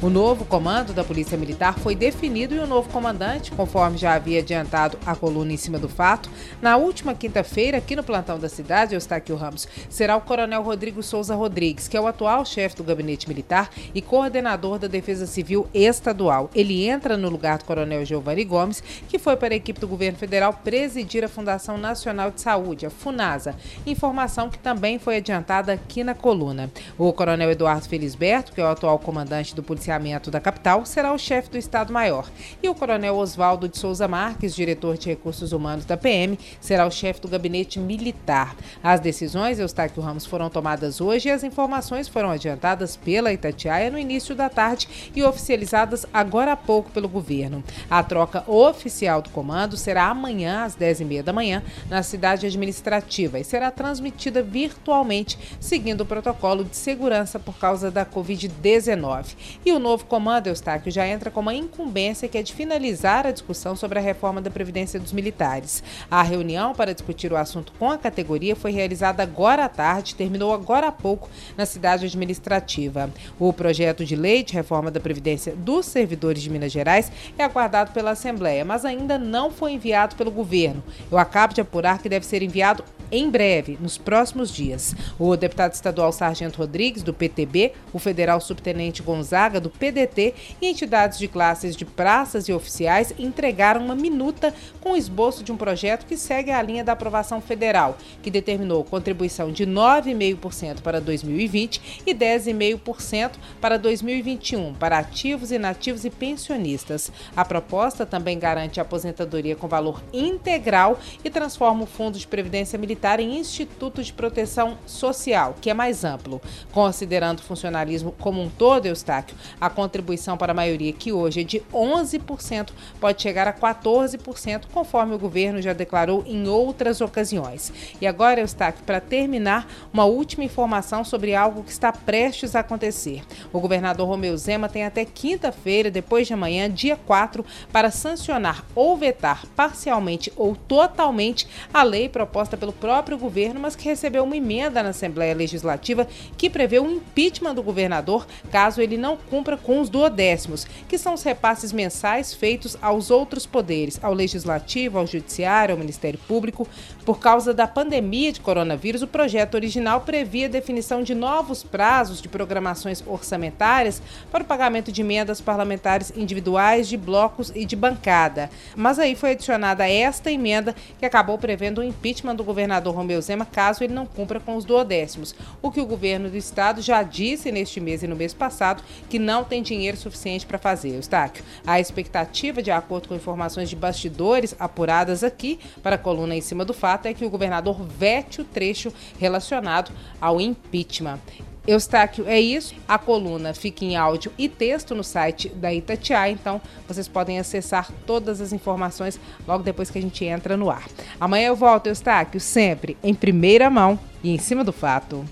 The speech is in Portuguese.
O novo comando da Polícia Militar foi definido e o novo comandante, conforme já havia adiantado a coluna em cima do fato, na última quinta-feira, aqui no plantão da cidade, Eustáquio Ramos, será o Coronel Rodrigo Souza Rodrigues, que é o atual chefe do Gabinete Militar e coordenador da Defesa Civil Estadual. Ele entra no lugar do Coronel Giovanni Gomes, que foi para a equipe do governo federal presidir a Fundação Nacional de Saúde, a FUNASA. Informação que também foi adiantada aqui na coluna. O Coronel Eduardo Felisberto, que é o atual comandante do Policiamento policiamento da capital será o chefe do Estado-Maior. E o coronel Oswaldo de Souza Marques, diretor de recursos humanos da PM, será o chefe do gabinete militar. As decisões, Eustáquio Ramos, foram tomadas hoje e as informações foram adiantadas pela Itatiaia no início da tarde e oficializadas agora há pouco pelo governo. A troca oficial do comando será amanhã às 10h30 da manhã na cidade administrativa e será transmitida virtualmente, seguindo o protocolo de segurança por causa da Covid-19. E o o novo comando, Eustáquio, já entra com uma incumbência que é de finalizar a discussão sobre a reforma da Previdência dos Militares. A reunião para discutir o assunto com a categoria foi realizada agora à tarde, terminou agora há pouco na cidade administrativa. O projeto de lei de reforma da Previdência dos servidores de Minas Gerais é aguardado pela Assembleia, mas ainda não foi enviado pelo governo. Eu acabo de apurar que deve ser enviado em breve, nos próximos dias. O deputado estadual Sargento Rodrigues, do PTB, o federal subtenente Gonzaga, do PDT e entidades de classes de praças e oficiais entregaram uma minuta com o esboço de um projeto que segue a linha da aprovação federal, que determinou contribuição de 9,5% para 2020 e 10,5% para 2021 para ativos, inativos e pensionistas. A proposta também garante a aposentadoria com valor integral e transforma o Fundo de Previdência Militar em Instituto de Proteção Social, que é mais amplo. Considerando o funcionalismo como um todo, Eustáquio, a contribuição para a maioria, que hoje é de 11%, pode chegar a 14%, conforme o governo já declarou em outras ocasiões. E agora, Eustáquio, para terminar, uma última informação sobre algo que está prestes a acontecer. O governador Romeu Zema tem até quinta-feira, depois de amanhã, dia 4, para sancionar ou vetar parcialmente ou totalmente a lei proposta pelo próprio governo, mas que recebeu uma emenda na Assembleia Legislativa que prevê o impeachment do governador caso ele não cumpra com os duodécimos, que são os repasses mensais feitos aos outros poderes, ao Legislativo, ao Judiciário, ao Ministério Público. Por causa da pandemia de coronavírus, o projeto original previa a definição de novos prazos de programações orçamentárias para o pagamento de emendas parlamentares individuais, de blocos e de bancada. Mas aí foi adicionada esta emenda que acabou prevendo o impeachment do governador governador Romeu Zema caso ele não cumpra com os duodécimos, o que o governo do estado já disse neste mês e no mês passado que não tem dinheiro suficiente para fazer. Eustáquio, a expectativa, de acordo com informações de bastidores apuradas aqui para a coluna em cima do fato, é que o governador vete o trecho relacionado ao impeachment. Eustáquio, é isso. A coluna fica em áudio e texto no site da Itatiaia, então vocês podem acessar todas as informações logo depois que a gente entra no ar. Amanhã eu volto, Eustáquio, sempre em primeira mão e em cima do fato.